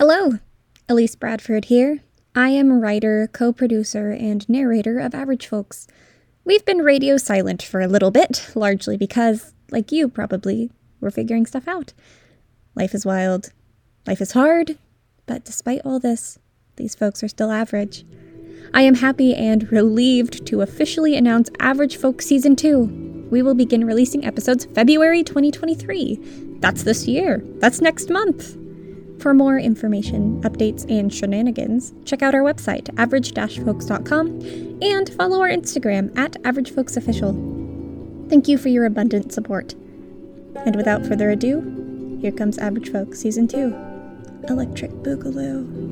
Hello, Elise Bradford here. I am writer, co producer, and narrator of Average Folks. We've been radio silent for a little bit, largely because, like you probably, we're figuring stuff out. Life is wild, life is hard, but despite all this, these folks are still average. I am happy and relieved to officially announce Average Folks Season 2. We will begin releasing episodes February 2023. That's this year. That's next month. For more information, updates, and shenanigans, check out our website, average-folks.com, and follow our Instagram at AverageFolksOfficial. Thank you for your abundant support. And without further ado, here comes Average Folks Season 2 Electric Boogaloo.